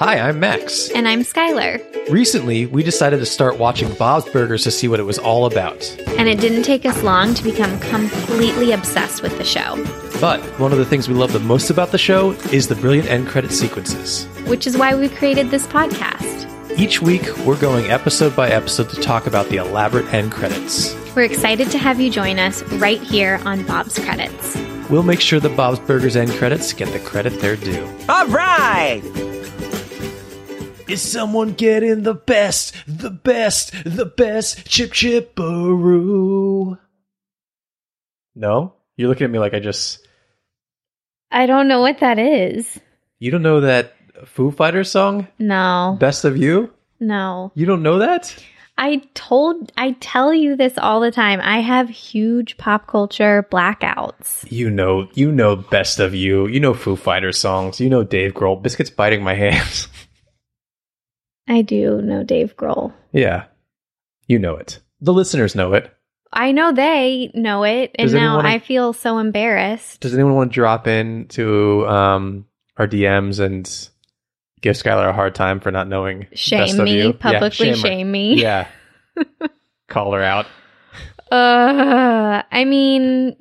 Hi, I'm Max. And I'm Skylar. Recently, we decided to start watching Bob's Burgers to see what it was all about. And it didn't take us long to become completely obsessed with the show, But one of the things we love the most about the show is the brilliant end credit sequences. which is why we created this podcast. Each week, we're going episode by episode to talk about the elaborate end credits. We're excited to have you join us right here on Bob's Credits. We'll make sure the Bob's Burgers end credits get the credit they're due. All right! Is someone getting the best, the best, the best chip chipperoo? No? You're looking at me like I just. I don't know what that is. You don't know that Foo Fighters song? No, Best of You? no. You don't know that? I told, I tell you this all the time. I have huge pop culture blackouts. You know, you know Best of You. You know Foo Fighters songs. You know Dave Grohl. Biscuits biting my hands. I do know Dave Grohl. yeah. You know it. The listeners know it. I know they know it, and Does anyone now wanna- I feel so embarrassed. Does anyone want to drop in to um, our DMs and give Skylar a hard time for not knowing Best Shame of me, You? Yeah, publicly her. shame me. Yeah. Call her out. Uh, I mean,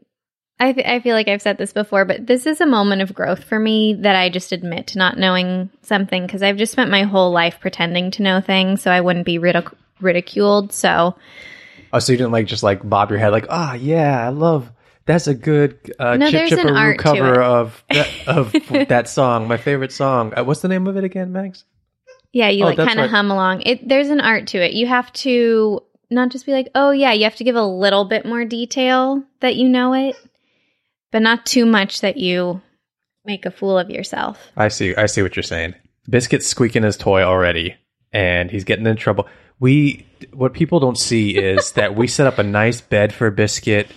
I th- I feel like I've said this before, but this is a moment of growth for me that I just admit to not knowing something because I've just spent my whole life pretending to know things so I wouldn't be ridic- ridiculed. So Oh, so you didn't like just like bob your head like, ah, yeah, I love. That's a good uh, No, Chip Chipperoo cover of that, of that song. My favorite song. Uh, what's the name of it again, Max? yeah, you Oh, like kind of right. hum along. It there's an art to it. You have to not just be like, oh yeah, you have to give a little bit more detail that you know it, but not too much that you make a fool of yourself. I see. I see what you're saying. Biscuit's squeaking his toy already, and he's getting in trouble. We what people don't see is that we set up a nice bed for Biscuit,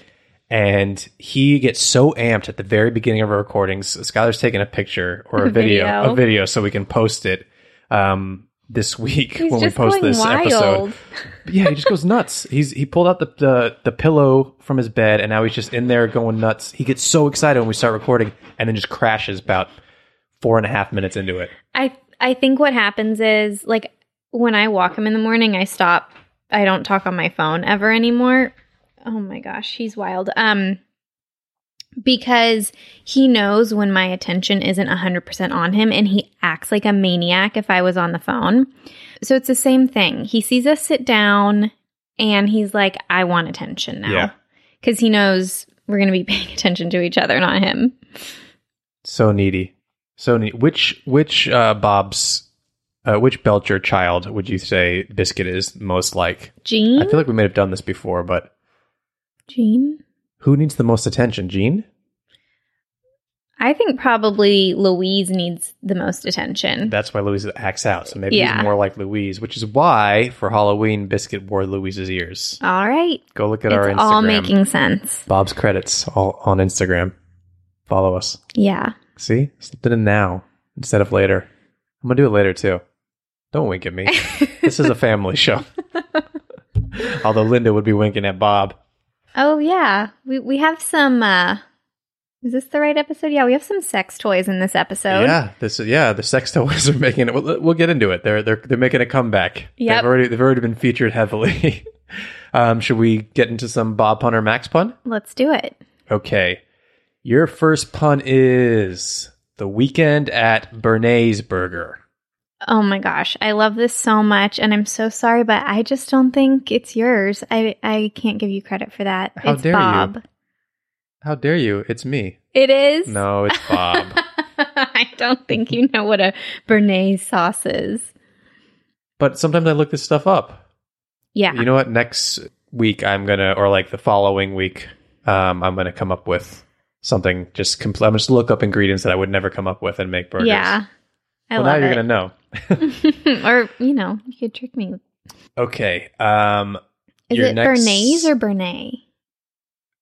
and he gets so amped at the very beginning of our recordings. Skylar's taking a picture or a, video, video. a video, so we can post it um, this week He's when we post this wild. episode. Yeah, he just goes nuts. He's he pulled out the, the the pillow from his bed, and now he's just in there going nuts. He gets so excited when we start recording, and then just crashes about four and a half minutes into it. I I think what happens is like when I walk him in the morning, I stop. I don't talk on my phone ever anymore. Oh my gosh, he's wild. Um because he knows when my attention isn't 100% on him and he acts like a maniac if I was on the phone. So it's the same thing. He sees us sit down and he's like I want attention now. Yeah. Cuz he knows we're going to be paying attention to each other, not him. So needy, so neat. Which which uh, Bob's uh, which Belcher child would you say Biscuit is most like? Gene? I feel like we may have done this before, but Gene? Who needs the most attention? Gene? I think probably Louise needs the most attention. That's why Louise acts out. So maybe Yeah. he's more like Louise, which is why for Halloween Biscuit wore Louise's ears. all right. Go look at It's our Instagram. all making sense. Bob's credits all on Instagram. Follow us. Yeah. See, slipped it in now instead of later. I'm gonna do it later too. Don't wink at me. this is a family show. Although Linda would be winking at Bob. Oh yeah. We we have some uh is this the right episode? Yeah, we have some sex toys in this episode. Yeah, this yeah, the sex toys are making it. We'll, we'll get into it. They're they're they're making a comeback. Yeah, They've already they've already been featured heavily. um, should we get into some Bob pun or Max pun? Let's do it. Okay, your first pun is The Weekend at Béarnaise Burger. Oh my gosh, I love this so much, and I'm so sorry, but I just don't think it's yours. I I can't give you credit for that. How it's dare you. Bob. How dare you? It's me. It is. No, it's Bob. I don't think you know what a Béarnaise sauce is. but sometimes I look this stuff up. Yeah. You know what? Next week I'm gonna, or like the following week, um, I'm gonna come up with something. Just compl- I'm just look up ingredients that I would never come up with and make burgers. Yeah. I well, now you're it. gonna know. or you know, you could trick me. Okay. Um, Is your it next- Bernays or Bernay?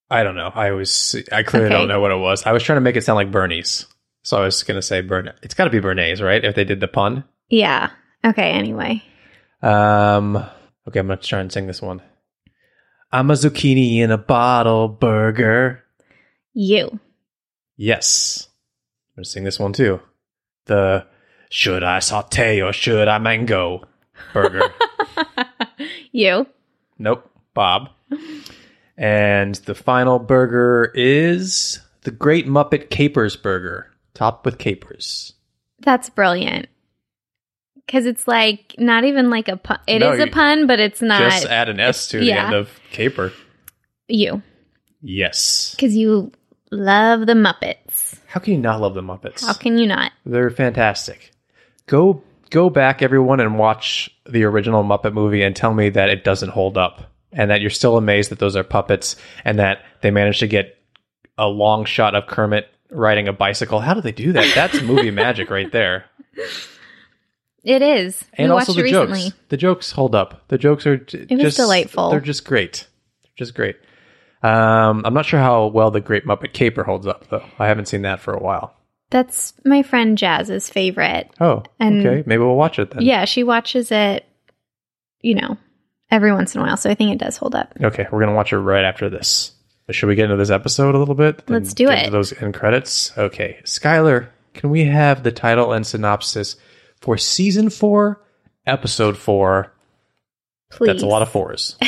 I don't know. I was I clearly Okay. don't know what it was. I was trying to make it sound like Bernie's, so I was gonna say Bern. It's got to be Bernays, right? If they did the pun. Yeah. Okay. Anyway. Um. Okay, I'm gonna try and sing this one. I'm a zucchini in a bottle burger. You. Yes. I'm gonna sing this one too. The should I saute or should I mango burger? you. nope, Bob. And the final burger is the Great Muppet Capers burger, topped with capers. That's brilliant. Because it's like not even like a pun. It is No, a pun, but it's not Just add an S to the end of caper. you. Yes. Because you love the Muppets. How can you not love the Muppets? How can you not? They're fantastic. Go go back everyone and watch the original Muppet movie and tell me that it doesn't hold up and that you're still amazed that those are puppets and that they managed to get a long shot of Kermit riding a bicycle. How do they do that? That's movie magic right there. It is. And we also the it jokes. The jokes hold up. The jokes are It was just delightful. They're just great. They're Just great. Um, I'm not sure how well the Great Muppet Caper holds up though. I haven't seen that for a while. That's my friend Jazz's favorite. Oh, And- okay. Maybe we'll watch it then. Yeah, she watches it, you know, every once in a while. So I think it does hold up. Okay, we're gonna watch it right after this. Should we get into this episode a little bit? Let's do it. into those end credits. Okay, Skylar, can we have the title and synopsis for season four, episode four? Please. That's a lot of fours.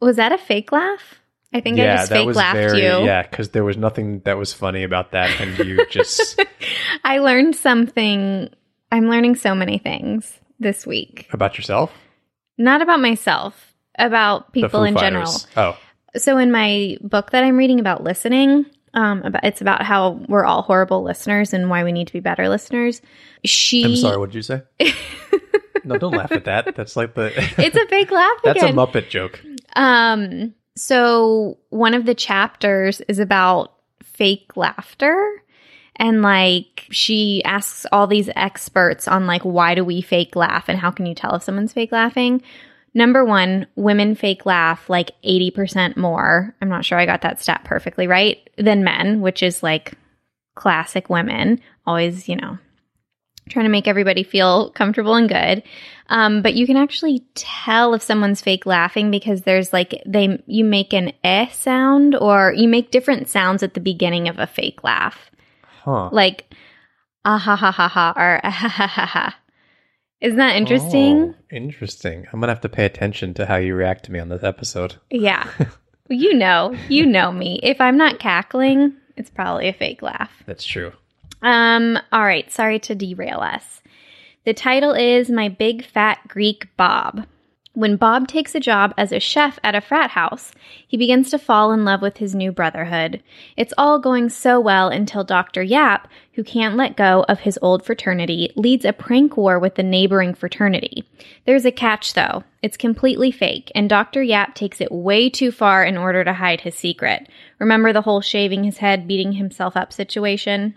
Was that a fake laugh? I think I yeah, just fake laughed very you. yeah, because there was nothing that was funny about that, and you just I learned something. I'm learning so many things this week. about yourself. Not about myself, about people in Fighters. general. Oh, So in my book that I'm reading about listening, um, about, it's about how we're all horrible listeners and why we need to be better listeners. She, I'm sorry. What did you say? no, don't laugh at that. That's like the. It's a fake laugh That's a. Muppet joke. Um, so one of the chapters is about fake laughter. And like she asks all these experts on like why do we fake laugh and how can you tell if someone's fake laughing? Number one, women fake laugh like 80% more. I'm not sure I got that stat perfectly right than men, which is like classic women. Always, you know, trying to make everybody feel comfortable and good. Um, but you can actually tell if someone's fake laughing because there's like they you make an eh sound or you make different sounds at the beginning of a fake laugh, Huh. like ah ha ha ha ha or ah ha ha ha ha. Isn't that interesting? Oh, interesting. I'm gonna have to pay attention to how you react to me on this episode. Yeah, you know, you know me. If I'm not cackling, it's probably a fake laugh. That's true. Um, all right, sorry to derail us. The title is My Big Fat Greek Bob. When Bob takes a job as a chef at a frat house, he begins to fall in love with his new brotherhood. It's all going so well until Dr. Yap, who can't let go of his old fraternity, leads a prank war with the neighboring fraternity. There's a catch though. It's completely fake, and Dr. Yap takes it way too far in order to hide his secret. Remember the whole shaving his head, beating himself up situation?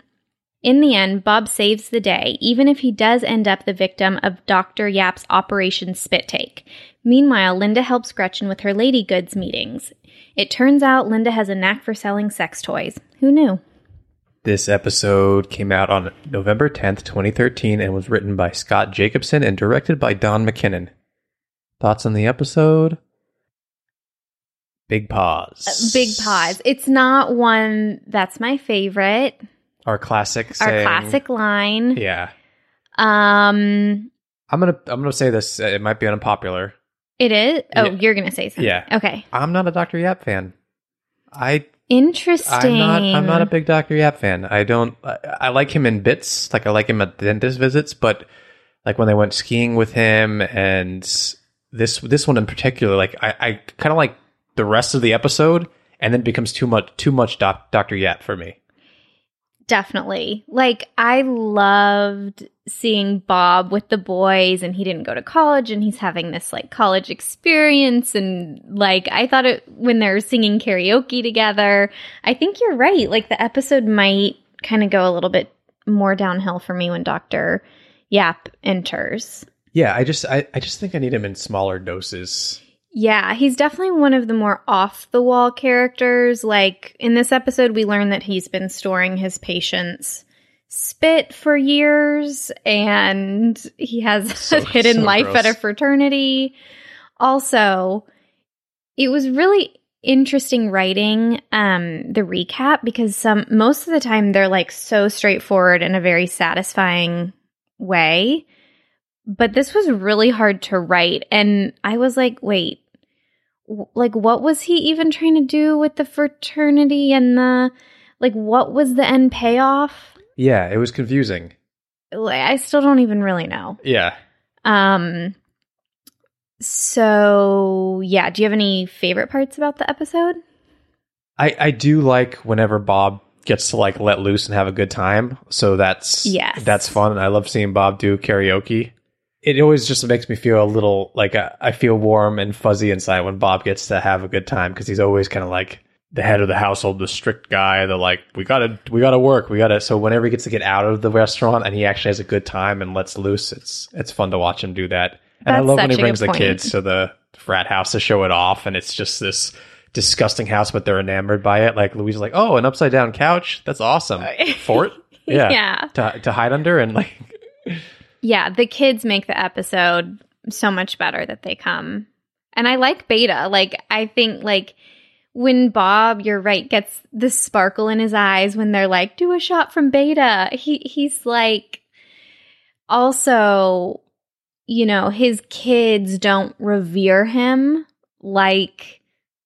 In the end, Bob saves the day, even if he does end up the victim of Dr. Yap's Operation Spit Take. Meanwhile, Linda helps Gretchen with her Lady Goods meetings. It turns out Linda has a knack for selling sex toys. Who knew? This episode came out on November 10th, 2013, and was written by Scott Jacobson and directed by Don MacKinnon. Thoughts on the episode? Big pause. Uh, Big pause. It's not one that's my favorite. Our classic. Our saying- classic line. Yeah. Um, I'm gonna I'm gonna say this. It might be unpopular. it is. Oh, Yeah. you're gonna say something. Yeah. Okay. I'm not a Dr. Yap fan. I Interesting. I'm not. I'm not a big Doctor Yap fan. I don't. I, I like him in bits. Like I like him at dentist visits, but like when they went skiing with him and this this one in particular, like I, I kind of like the rest of the episode, and then it becomes too much too much doc, Doctor Yap for me. Definitely. Like I loved seeing Bob with the boys and he didn't go to college and he's having this like college experience and like I thought it when they're singing karaoke together. I think you're right. Like the episode might kind of go a little bit more downhill for me when Dr. Yap enters. Yeah, I just I, I just think I need him in smaller doses. Yeah, he's definitely one of the more off the wall characters. Like in this episode, we learn that he's been storing his patients' spit for years and he has So- a hidden so life at a fraternity. Also, it was really interesting writing um the recap because some most of the time they're like so straightforward in a very satisfying way but this was really hard to write and i was like wait like what was he even trying to do with the fraternity and the like what was the end payoff Yeah, it was confusing. like i still don't even really know Yeah. um so yeah do you have any favorite parts about the episode I, I do like whenever Bob gets to like let loose and have a good time. So that's yeah, that's fun. and I love seeing Bob do karaoke. It always just makes me feel a little like I, I feel warm and fuzzy inside when Bob gets to have a good time because he's always kind of like the head of the household, the strict guy. The like we gotta we gotta work, we gotta. So whenever he gets to get out of the restaurant and he actually has a good time and lets loose, it's it's fun to watch him do that. And I love when he brings the kids to the frat house to show it off, and it's just this disgusting house, but they're enamored by it. Like Louise is like, "Oh, an upside down couch. That's awesome." Fort, yeah, Yeah. To, to hide under and like, Yeah, the kids make the episode so much better that they come. And I like Beta. Like I think like when Bob, you're right, gets the sparkle in his eyes when they're like, do a shot from Beta. He he's like also, you know, his kids don't revere him like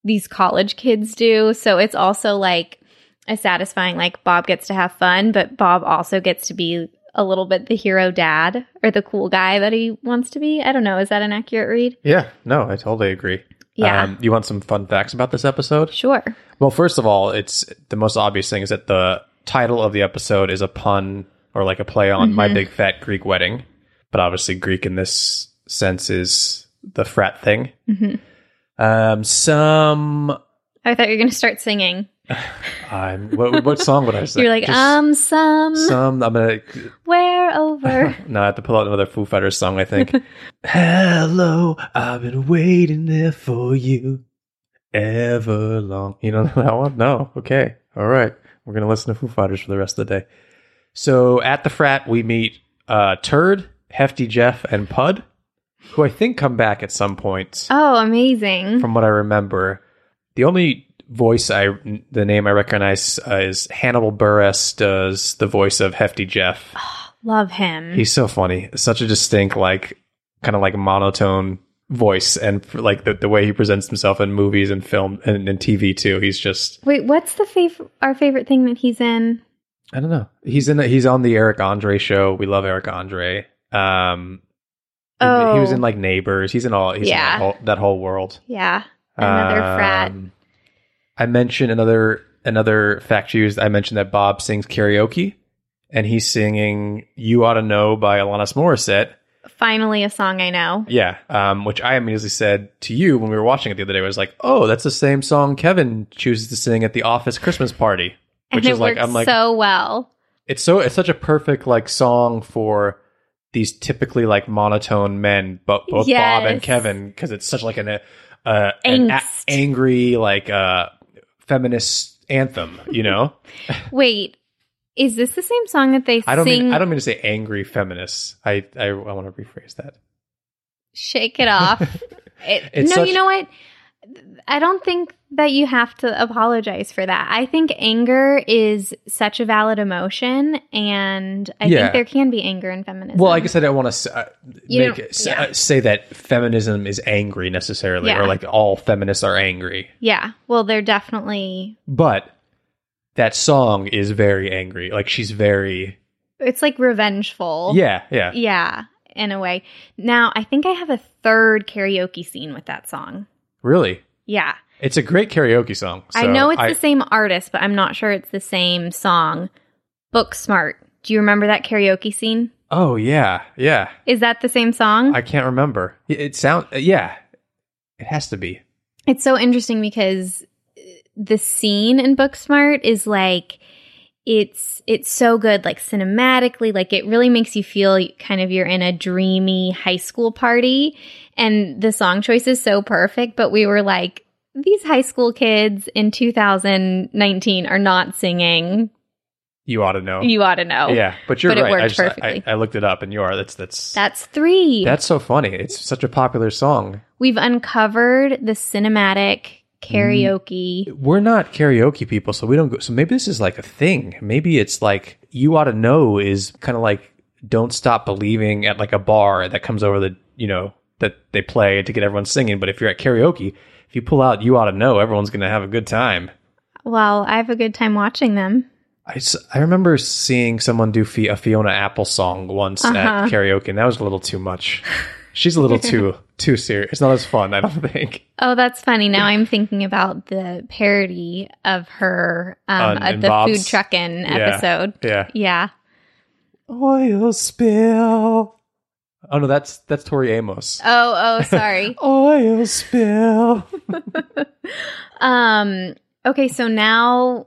these college kids do. So it's also like a satisfying like Bob gets to have fun, but Bob also gets to be a little bit the hero dad or the cool guy that he wants to be. I don't know. Is that an accurate read? yeah, no, I totally agree. Yeah. Um, you want some fun facts about this episode? Sure. Well, first of all, it's the most obvious thing is that the title of the episode is a pun or like a play on Mm-hmm. my big fat Greek wedding, but obviously Greek in this sense is the frat thing. Mhm. Um, some I thought you were going to start singing. I'm what, what song would I say? You're like, Just um, some, some. I'm gonna where over. no, I have to pull out another Foo Fighters song. I think. Hello, I've been waiting there for you ever long. You don't know that one? No. Okay. All right. We're gonna listen to Foo Fighters for the rest of the day. So at the frat, we meet uh, Turd, Hefty Jeff, and Pud, who I think come back at some point. oh, amazing. From what I remember, the only voice I, the name I recognize uh, is Hannibal Buress does the voice of Hefty Jeff. Love him. He's so funny. Such a distinct, like, kind of like monotone voice, and like the, the way he presents himself in movies and film and, and TV too. He's just, Wait, what's the fav- our favorite thing that he's in? I don't know. He's in. The, he's on the Eric Andre show. We love Eric Andre. Um, he- he was Oh. in like Neighbors. He's in all. He's Yeah. in that whole, that whole world. Yeah, another frat. I mentioned another another fact used. I mentioned that Bob sings karaoke, and he's singing "You Ought to Know" by Alanis Morissette. Finally, a song I know. Yeah, um, which I immediately said to you when we were watching it the other day. I was like, "Oh, that's the same song Kevin chooses to sing at the office Christmas party." And Which it is like I'm like so well. it's so it's such a perfect like song for these typically like monotone men, but both Bob and Kevin, because it's such like an uh, an a- angry like uh, feminist anthem. You know, Wait, is this the same song that they I don't sing? mean I don't mean to say angry feminists. I I, I want to rephrase that. Shake it off. It, no, such- you know what? I don't think that you have to apologize for that. I think anger is such a valid emotion, and I Yeah. think there can be anger in feminism. Well, like I said, I want to uh, make don't- it, yeah. uh, say that feminism is angry necessarily, Yeah. or like all feminists are angry. yeah. Well, they're definitely But that song is very angry. Like she's very It's like revengeful. yeah, yeah. Yeah, in a way. Now, I think I have a third karaoke scene with that song. Really, Yeah. it's a great karaoke song. I know it's I- the same artist, but I'm not sure it's the same song. Booksmart. Do you remember that karaoke scene? Oh yeah, yeah. Is that the same song? I can't remember. It, it sound uh, yeah. It has to be. It's so interesting because uh, the scene in Booksmart is like it's it's so good like cinematically like it really makes you feel kind of you're in a dreamy high school party and the song choice is so perfect but we were like these high school kids in 2019 are not singing You ought to know. you ought to know Yeah, but you're But it right. I, just, I, perfectly. I looked it up, and you are. That's that's that's 3 that's so funny. It's such a popular song. we've uncovered the cinematic karaoke mm, We're not karaoke people, so we don't go. So maybe this is like a thing. Maybe it's like you ought to know is kind of like don't stop believing at like a bar that comes over the you know that they play to get everyone singing. But if you're at karaoke, if you pull out you ought to know, everyone's going to have a good time. well i have a good time watching them I, I remember seeing someone do a Fiona Apple song once Uh-huh. at karaoke, and that was a little too much. She's a little too too serious. It's not as fun, I don't think. Oh, that's funny. Now I'm thinking about the parody of her um, at the Bob's? food truckin' Yeah. episode. Yeah. Yeah. Oil spill. Oh no, that's that's Tori Amos. Oh, oh, sorry. Oil spill. um. Okay, so now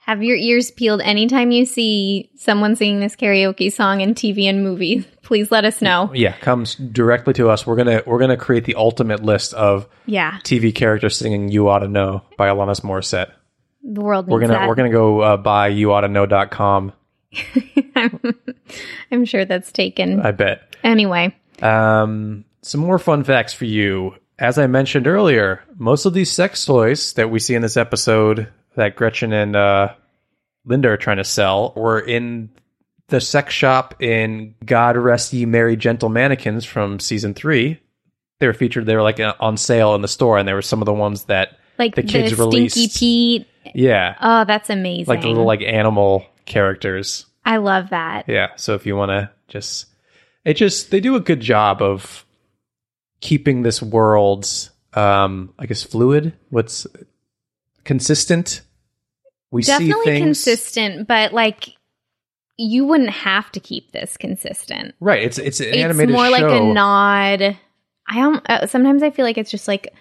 have your ears peeled anytime you see someone singing this karaoke song in TV and movies. Please let us know. yeah, comes directly to us. We're gonna we're gonna create the ultimate list of Yeah, TV characters singing "You Ought to Know" by Alanis Morissette. the world We're gonna that. we're gonna go uh, buy yououghtaknow.com. I'm, I'm sure that's taken. I bet. Anyway, Um, some more fun facts for you. As I mentioned earlier, most of these sex toys that we see in this episode that Gretchen and uh, Linda are trying to sell were in the sex shop in God Rest Ye Merry Gentle Mannequins from season three. They were featured. They were like uh, on sale in the store, and there were some of the ones that, like The the, kids Stinky Pete. yeah, Oh, that's amazing. like the little like animal characters. I love that. Yeah. So if you want to just, it just, they do a good job of keeping this world, um, I guess, fluid. What's consistent? We see definitely things. consistent, but like you wouldn't have to keep this consistent. Right. It's, it's an It's animated more like a nod. I am uh, sometimes I feel like it's just like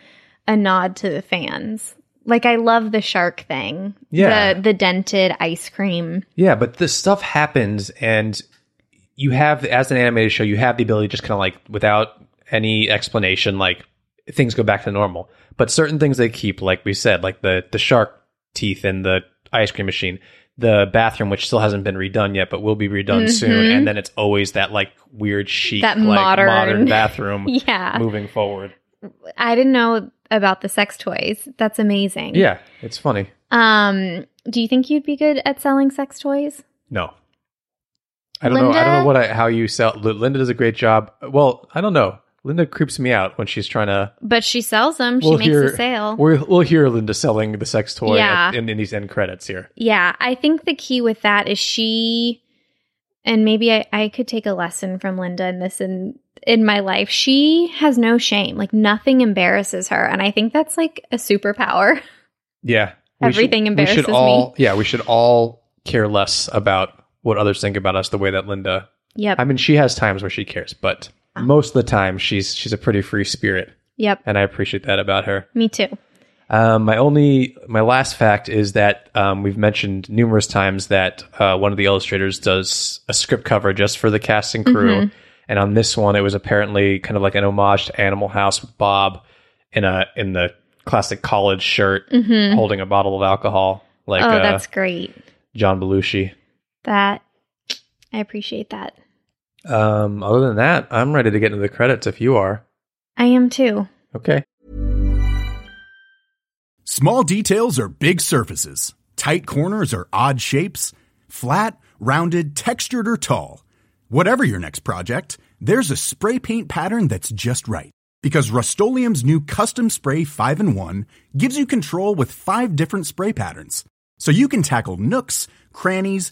a nod to the fans. Like I love the shark thing. Yeah. The the dented ice cream. Yeah. But this stuff happens and you have, as an animated show, you have the ability to just kind of like, without any explanation, like things go back to normal. But certain things they keep, like we said, like the, the shark teeth and the ice cream machine, the bathroom, which still hasn't been redone yet, but will be redone soon. And then it's always that like weird chic, That like modern- modern bathroom Yeah. moving forward. I didn't know about the sex toys. That's amazing. Yeah. It's funny. Um do you think you'd be good at selling sex toys? No. I don't know. I don't know what I, how you sell. Linda does a great job. Well, I don't know. Linda creeps me out when she's trying to. But she sells them. She we'll makes hear, a sale. We'll, we'll hear Linda selling the sex toy Yeah. at, in, in these end credits here. Yeah, I think the key with that is she, and maybe I, I could take a lesson from Linda in this in in my life. She has no shame; like nothing embarrasses her, and I think that's like a superpower. Yeah. Everything we embarrasses should all, Yeah, we should all care less about what others think about us the way that Linda. Yep, I mean, she has times where she cares, but most of the time she's she's a pretty free spirit, yep, and I appreciate that about her. me too. Um, my only, my last fact is that um, we've mentioned numerous times that uh, one of the illustrators does a script cover just for the cast and crew, and on this one, it was apparently kind of like an homage to Animal House with Bob in a in the classic college shirt, holding a bottle of alcohol, like oh, uh, that's great. John Belushi. That I appreciate that. Um, other than that, I'm ready to get into the credits if you are. I am too. Okay. Small details are big surfaces. Tight corners are odd shapes. Flat, rounded, textured, or tall. Whatever your next project, there's a spray paint pattern that's just right. Because Rust-Oleum Custom Spray 5 in 1 gives you control with five different spray patterns. so you can tackle nooks, crannies,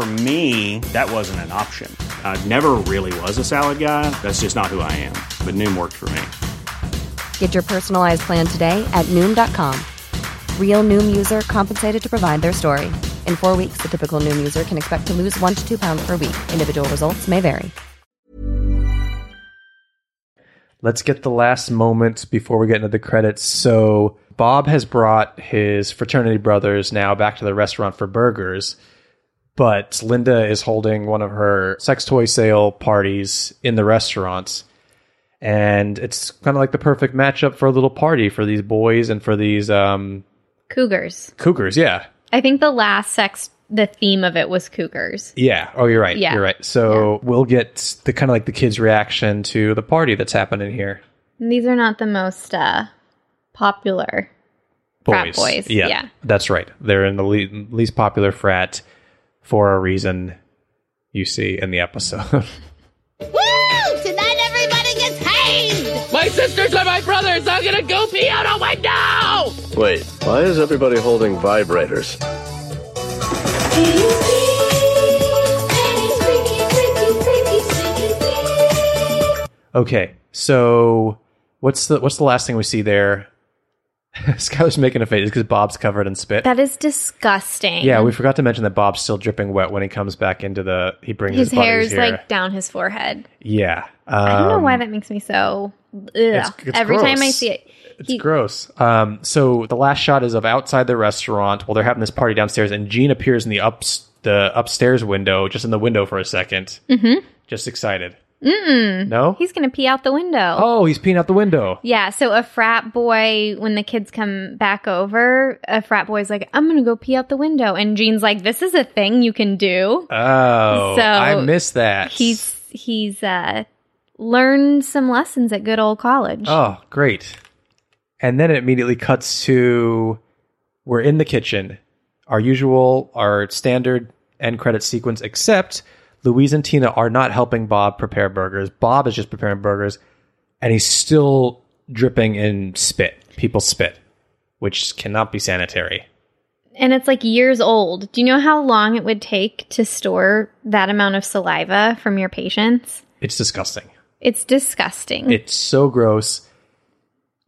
For me, that wasn't an option. I never really was a salad guy. That's just not who I am. But Noom worked for me. Get your personalized plan today at Noom.com. Real Noom user compensated to provide their story. In four weeks, the typical Noom user can expect to lose one to two pounds per week. Individual results may vary. Let's get the last moment before we get into the credits. So, Bob has brought his fraternity brothers now back to the restaurant for burgers, but Linda is holding one of her sex toy sale parties in the restaurant. And it's kind of like the perfect matchup for a little party for these boys and for these um, Cougars. cougars. Yeah. I think the last sex, the theme of it was cougars. Yeah. Oh, you're right. Yeah. You're right. So we'll get the kind of like the kids' reaction to the party that's happening here. And these are not the most uh, popular frat boys. Yeah, Yeah. That's right. They're in the le- least popular frat for a reason you see in the episode. Woo! Tonight everybody gets hazed! My sisters are my brothers. I'm gonna go pee out a window. Wait, why is everybody holding vibrators? okay. So what's the what's the last thing we see there? Skylar's making a face because Bob's covered in spit. That is disgusting. yeah, we forgot to mention that Bob's still dripping wet when he comes back into the. He brings his, his hair's here. like down his forehead. yeah. I don't know um, why that makes me so. Ugh. it's Every time I see it, It's he- gross. Um, so the last shot is of outside the restaurant while they're having this party downstairs, and Gene appears in the ups the upstairs window, just in the window for a 2nd Mm-hmm. Just excited. Mm-mm. No. he's gonna pee out the window. oh, he's peeing out the window. Yeah, so a frat boy, when the kids come back over, a frat boy's like, I'm gonna go pee out the window. And Gene's like, This is a thing you can do. Oh, So, I missed that. He's he's uh learned some lessons at good old college. oh, great. And then it immediately cuts to we're in the kitchen, our usual, our standard end credit sequence, except Louise and Tina are not helping Bob prepare burgers. Bob is just preparing burgers, and he's still dripping in spit, People spit, which cannot be sanitary. And it's like years old. Do you know how long it would take to store that amount of saliva from your patients? It's disgusting. It's disgusting. It's so gross.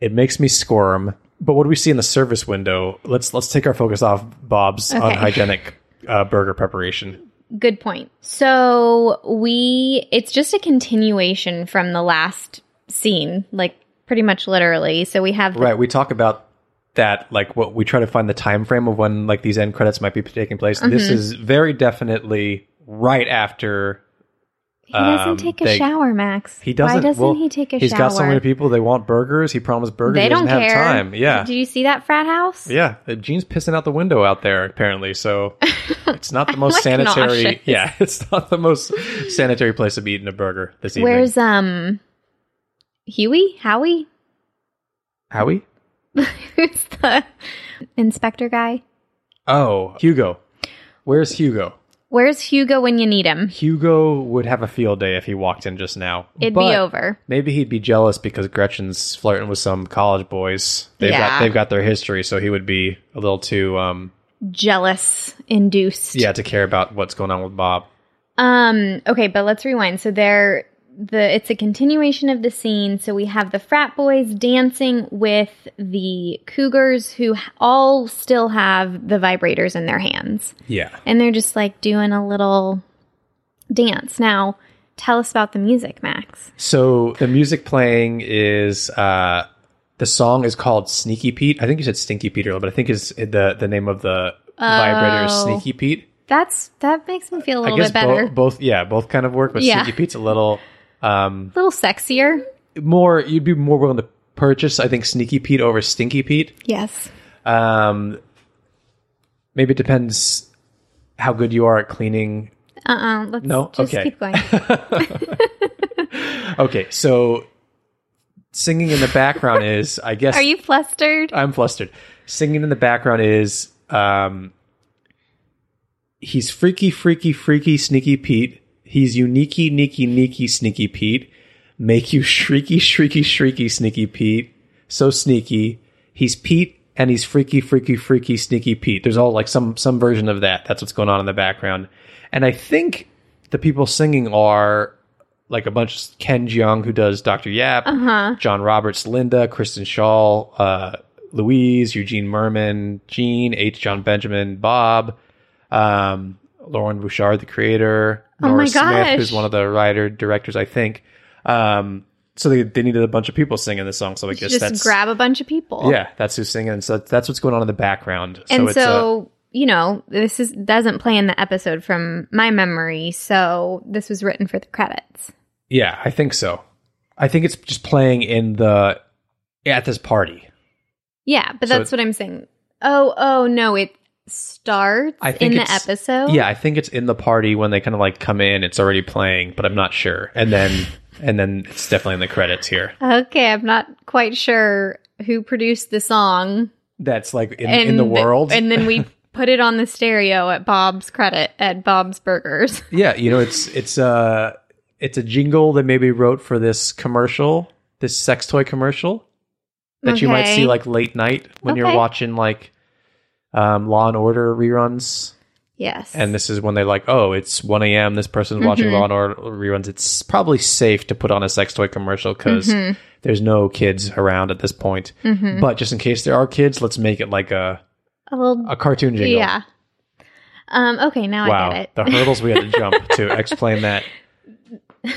It makes me squirm. But what do we see in the service window? Let's let's take our focus off Bob's Okay. unhygienic uh, burger preparation. Good point. So we it's just a continuation from the last scene, like pretty much literally. So we have the, Right. We talk about that, like what we try to find the time frame of when like these end credits might be taking place. This Mm-hmm. is very definitely right after He doesn't Um, take a they- shower, Max. He doesn't. Why doesn't well, he take a He's shower? He's got so many people. They want burgers. He promised burgers. They he doesn't don't have care. time. Yeah. Do you see that frat house? Yeah, Gene's pissing out the window out there apparently. So it's not the most like sanitary. nauseous. Yeah, it's not the most sanitary place to be eating a burger this evening. Where's um Huey? Howie? Howie? Who's the inspector guy? Oh, Hugo. Where's Hugo? Where's Hugo when you need him? Hugo would have a field day if he walked in just now. It'd But be over. Maybe he'd be jealous because Gretchen's flirting with some college boys. They've Yeah. got they've got their history, so he would be a little too um Jealous induced. yeah to care about what's going on with Bob. Um, okay, but let's rewind. So there the it's a continuation of the scene. So we have the frat boys dancing with the cougars who all still have the vibrators in their hands. Yeah. And they're just like doing a little dance. Now, tell us about the music, Max. So the music playing is uh the song is called Sneaky Pete. I think you said Stinky Pete earlier, but I think is the the name of the vibrator is Oh. Sneaky Pete. That's that makes me feel a little bit better. bo- both yeah, both kind of work, but Yeah. Sneaky Pete's a little um a little sexier. more you'd be more willing to purchase I think Sneaky Pete over Stinky Pete. Yes. Um maybe it depends how good you are at cleaning Uh-uh. Let's No? just Okay. keep going. Okay, so singing in the background is, I guess. Are you flustered? I'm flustered. Singing in the background is, um, he's freaky, freaky, freaky, sneaky Pete. He's uniquey, neaky, neaky, sneaky Pete. Make you shrieky, shrieky, shrieky, sneaky Pete. So sneaky. He's Pete and he's freaky, freaky, freaky, sneaky Pete. There's all like some some version of that. That's what's going on in the background. And I think the people singing are like a bunch of Ken Jeong who does Dr. Yap, Uh-huh. John Roberts, Linda, Kristen Schaal, uh, Louise, Eugene Mirman, Gene, H. Jon Benjamin, Bob, um, Loren Bouchard, the creator, Oh Nora my Smith, who's one of the writer directors, I think. Um, so they, they needed a bunch of people singing the song. So I guess just that's grab a bunch of people. yeah, that's who's singing. So that's what's going on in the background. and it's, uh, so you know this is doesn't play in the episode from my memory so this was written for the credits yeah, I think so. I think it's just playing in the at this party. yeah but So that's it- what i'm saying oh oh no it starts I think in the episode Yeah, I think it's in the party when they kind of like come in. It's already playing, but I'm not sure. And then and then it's definitely in the credits here. okay i'm not quite sure who produced the song That's like in, in the th- world. and then we put it on the stereo at bob's credit at bob's burgers yeah, you know, it's it's uh it's a jingle that maybe wrote for this commercial, this sex toy commercial that you might see like late night when you're watching like um, Law and Order reruns. yes And this is when they're like, oh, it's 1 a.m. This person's watching Mhm. Law and Order reruns. It's probably safe to put on a sex toy commercial because Mhm. there's no kids around at this point. Mhm. But just in case there are kids, let's make it like a, a little a cartoon jingle. yeah um okay now i wow. get it The hurdles we had to jump to explain that.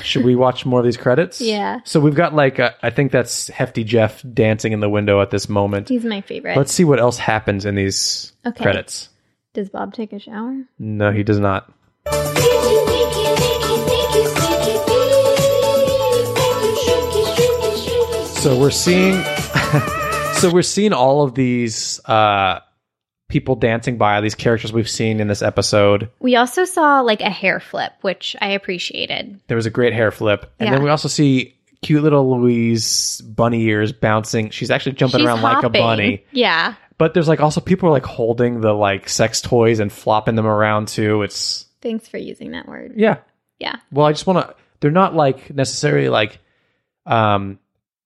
Should we watch more of these credits? Yeah. So we've got like, uh, I think that's Hefty Jeff dancing in the window at this moment. he's my favorite Let's see what else happens in these Okay. credits. does bob take a shower No, he does not. So we're seeing so we're seeing all of these uh people dancing by these characters we've seen in this episode. We also saw like a hair flip, which I appreciated. There was a great hair flip. And then we also see cute little Louise bunny ears bouncing. She's actually jumping She's around like a bunny. Yeah. But there's like also people are like holding the like sex toys and flopping them around too. It's Thanks for using that word. yeah. Yeah. Well, I just want to. They're not like necessarily like. Um,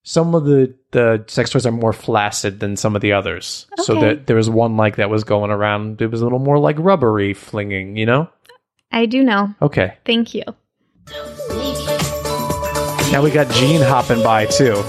some of the the sex toys are more flaccid than some of the others. So that there was one like that was going around. It was a little more like rubbery flinging. You know. I do know. Okay. Thank you. Now we got Gene hopping by too.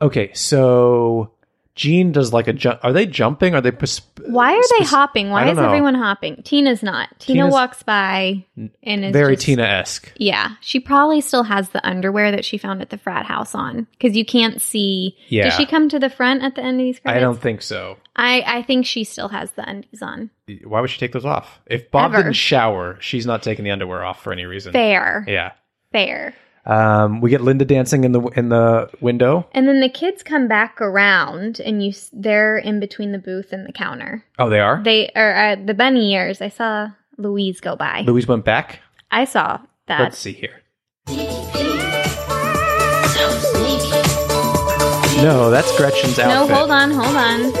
Okay, so Gene does like a jump. Are they jumping? Are they? pers- Why are they hopping? Why is know. everyone hopping? Tina's not. Tina Tina's- walks by and is Very Tina esque. Yeah, she probably still has the underwear that she found at the frat house on because you can't see. Yeah. Does she come to the front at the end of these credits? I don't think so. I I think she still has the undies on. Why would she take those off? If Bob Ever. didn't shower, she's not taking the underwear off for any reason. Fair, Yeah. fair. Um, we get Linda dancing in the in the window. And then the kids come back around, and you s- they're in between the booth and the counter. Oh, they are. They are uh, the bunny ears. I saw Louise go by. Louise went back. I saw that. Let's see here. No, that's Gretchen's outfit. no, hold on, hold on.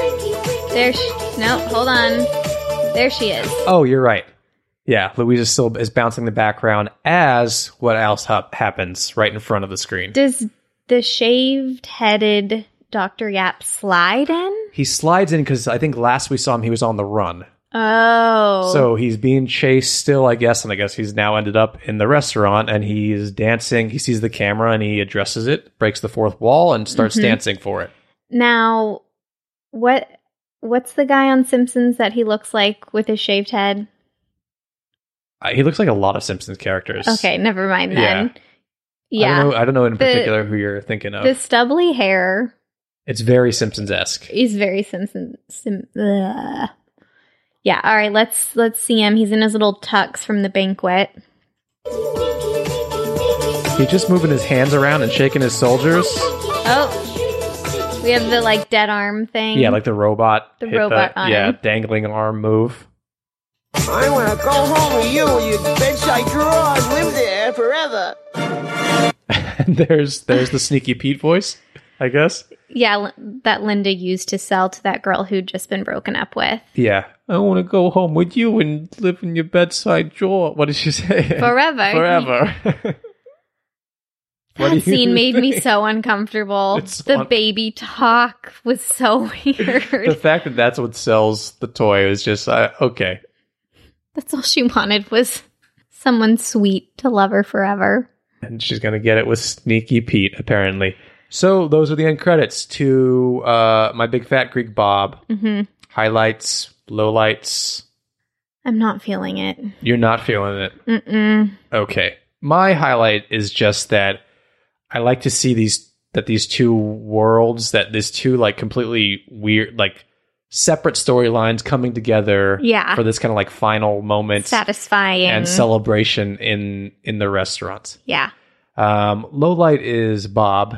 There, she, no, hold on. There she is. Oh, you're right. Yeah, Louise is still is bouncing the background as what else hap- happens right in front of the screen. Does the shaved-headed Doctor Yap slide in? He slides in because I think last we saw him, he was on the run. Oh, So he's being chased still, I guess, and I guess he's now ended up in the restaurant and he's dancing. He sees the camera and he addresses it, breaks the fourth wall, and starts Mhm. dancing for it. now what? What's the guy on Simpsons that he looks like with his shaved head? He looks like a lot of Simpsons characters. Okay, never mind then. I Yeah, don't know, I don't know in The- particular who you're thinking of. the stubbly hair it's very Simpsons esque. He's very Simpson. Sim, ugh. Yeah. All right. Let's let's see him. He's in his little tux from the banquet. He's just moving his hands around and shaking his soldiers. Oh, we have the like dead arm thing. Yeah, like the robot. The robot arm. Yeah, dangling arm move. I want to go home with you, you bedside drawer, and live there forever. And there's there's the sneaky Pete voice, I guess. yeah, that Linda used to sell to that girl who'd just been broken up with. Yeah. I want to go home with you and live in your bedside drawer. What did she say? Forever. Forever. That you scene made me so uncomfortable. It's the fun- baby talk was so weird. the fact that that's what sells the toy is just uh, okay. That's all she wanted was someone sweet to love her forever. And she's going to get it with Sneaky Pete, apparently. So those are the end credits to uh, My Big Fat Greek Bob. hmm Highlights, lowlights. I'm not feeling it. You're not feeling it. Mm-mm. Okay. My highlight is just that I like to see these that these two worlds that these two like completely weird like separate storylines coming together Yeah. for this kind of like final moment Satisfying. and celebration in in the restaurants. yeah. Um low light is Bob.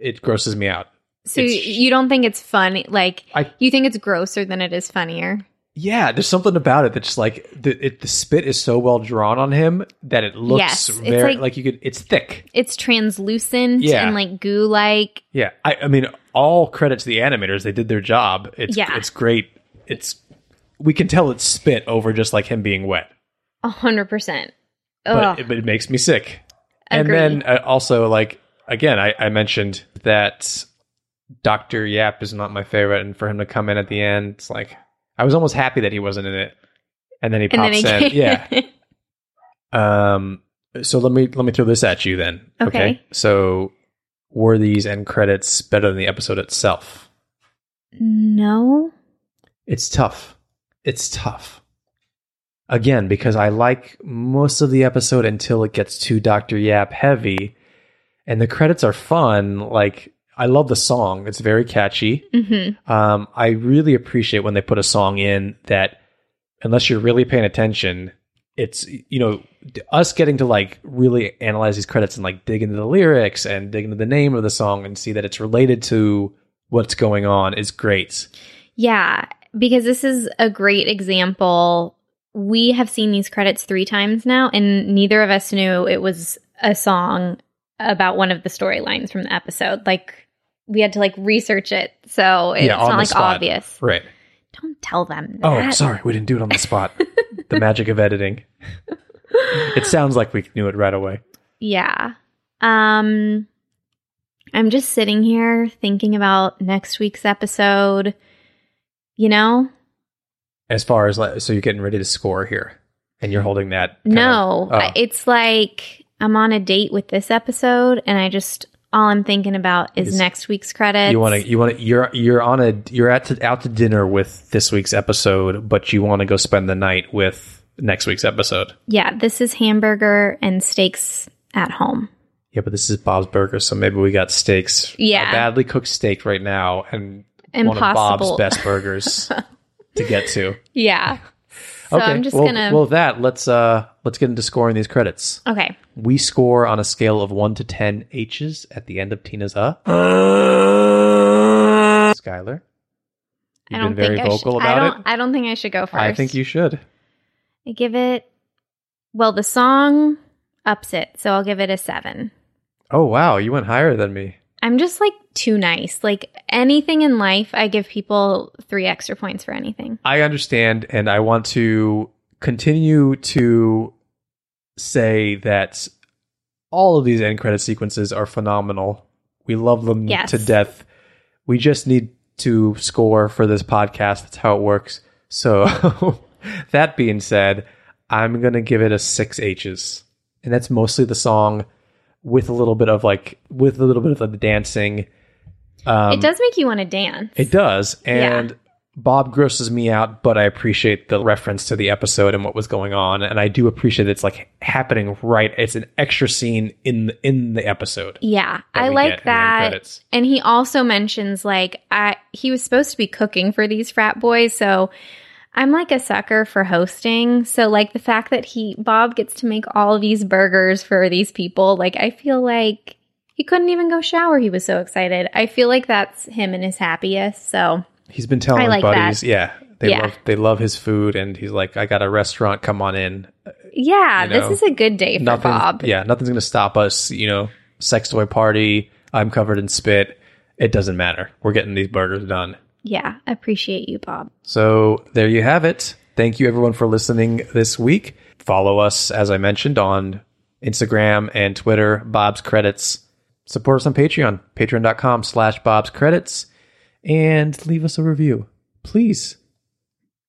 It grosses me out. So It's- you don't think it's funny? Like I- you think it's grosser than it is funnier? Yeah, there's something about it that's like the it, the spit is so well drawn on him that it looks Yes, very like- like you could it's thick. It's translucent Yeah. and like goo like. Yeah, I, I mean, all credit to the animators; they did their job. It's Yeah. it's great. It's we can tell it's spit over just like him being wet, A hundred percent. but it, but it makes me sick. And then uh, also, like again, I, I mentioned that Doctor Yap is not my favorite, and for him to come in at the end, it's like I was almost happy that he wasn't in it, and then he and then pops he in. Yeah. Um. So let me let me throw this at you then. Okay. So were these end credits better than the episode itself? no. It's tough. It's tough. Again, because I like most of the episode until it gets too Dr. Yap heavy. And the credits are fun. Like, I love the song. It's very catchy. Mm-hmm. Um, I really appreciate when they put a song in that, unless you're really paying attention, it's, you know, us getting to like really analyze these credits and like dig into the lyrics and dig into the name of the song and see that it's related to what's going on is great. Yeah, because this is a great example. We have seen these credits three times now, and neither of us knew it was a song about one of the storylines from the episode. Like we had to like research it, so it's Yeah, not like spot. obvious. Right. Don't tell them. Oh, sorry, we didn't do it on the spot. the magic of editing. it sounds like we knew it right away. Yeah. Um I'm just sitting here thinking about next week's episode. You know? As far as like, so you're getting ready to score here, and you're holding that. No. of- oh. It's like I'm on a date with this episode and I just all I'm thinking about is, Is- next week's credits. You want to you want to you're you're on a you're at to, out to dinner with this week's episode, but you want to go spend the night with next week's episode. Yeah, this is hamburger and steaks at home. Yeah, but this is Bob's Burger, so maybe we got steaks. Yeah. a badly cooked steak right now, and one of Bob's best burgers to get to. Yeah. So I'm just well, gonna. well that let's uh let's get into scoring these credits. okay. We score on a scale of one to ten H's at the end of Tina's uh. Skylar, I you've don't been very think I vocal should, I about don't, it. I don't think I should go first. I think you should. I give it. Well, the song ups it, so I'll give it a seven. Oh wow, you went higher than me. I'm just like too nice. Like anything in life, I give people three extra points for anything. I understand, and I want to continue to say that all of these end credit sequences are phenomenal. We love them Yes. to death. We just need to score for this podcast. That's how it works. So, that being said, I'm going to give it a six H's. And that's mostly the song with a little bit of like, with a little bit of the dancing. Um, it does make you want to dance. it does. And Yeah. Bob grosses me out, but I appreciate the reference to the episode and what was going on. And I do appreciate it's like happening right. It's an extra scene in the, in the episode. Yeah, I like in the end that. And he also mentions like I he was supposed to be cooking for these frat boys, so I'm like a sucker for hosting. So like the fact that he Bob gets to make all these burgers for these people, like I feel like he couldn't even go shower. He was so excited. I feel like that's him and his happiest. So He's been telling I his like buddies, that. yeah, they Yeah. love they love his food, and he's like, I got a restaurant, come on in. yeah, You know, this is a good day for Nothing, Bob. yeah, nothing's gonna stop us. You know, sex toy party. I'm covered in spit. It doesn't matter. We're getting these burgers done. Yeah, appreciate you, Bob. So there you have it. Thank you everyone for listening this week. Follow us, as I mentioned, on Instagram and Twitter, Bob's Credits. Support us on Patreon, patreon.com slash Bob's Credits, and leave us a review. Please.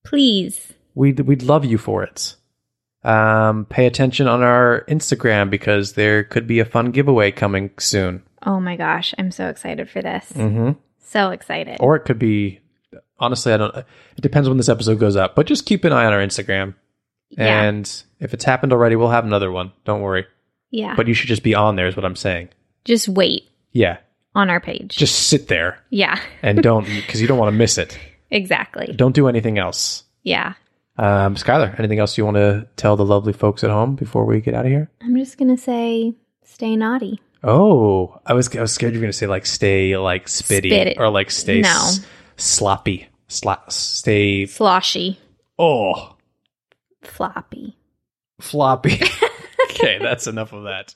Please. We'd, we'd love you for it. Um, pay attention on our Instagram because there could be a fun giveaway coming soon. Oh my gosh, I'm so excited for this. Mm-hmm. So excited. Or it could be, honestly, I don't, it depends when this episode goes up, but just keep an eye on our Instagram. Yeah. And if it's happened already, we'll have another one. Don't worry. yeah. But you should just be on there, is what I'm saying. Just wait Yeah. on our page. Just sit there yeah, and don't, because you don't want to miss it. exactly. Don't do anything else. Yeah. Um, Skylar, anything else you want to tell the lovely folks at home before we get out of here? I'm just going to say stay naughty. Oh, I was I was scared you were going to say like stay like spitty Spit or like stay No. s- sloppy. Sla- stay Sloshy. oh Floppy. floppy. okay, that's enough of that.